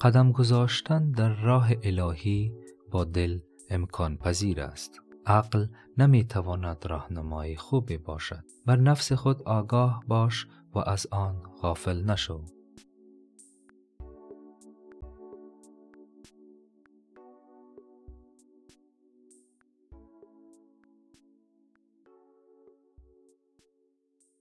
قدم گذاشتن در راه الهی با دل امکان پذیر است. عقل نمی‌تواند راهنمای خوبی باشد بر نفس خود آگاه باش و از آن غافل نشو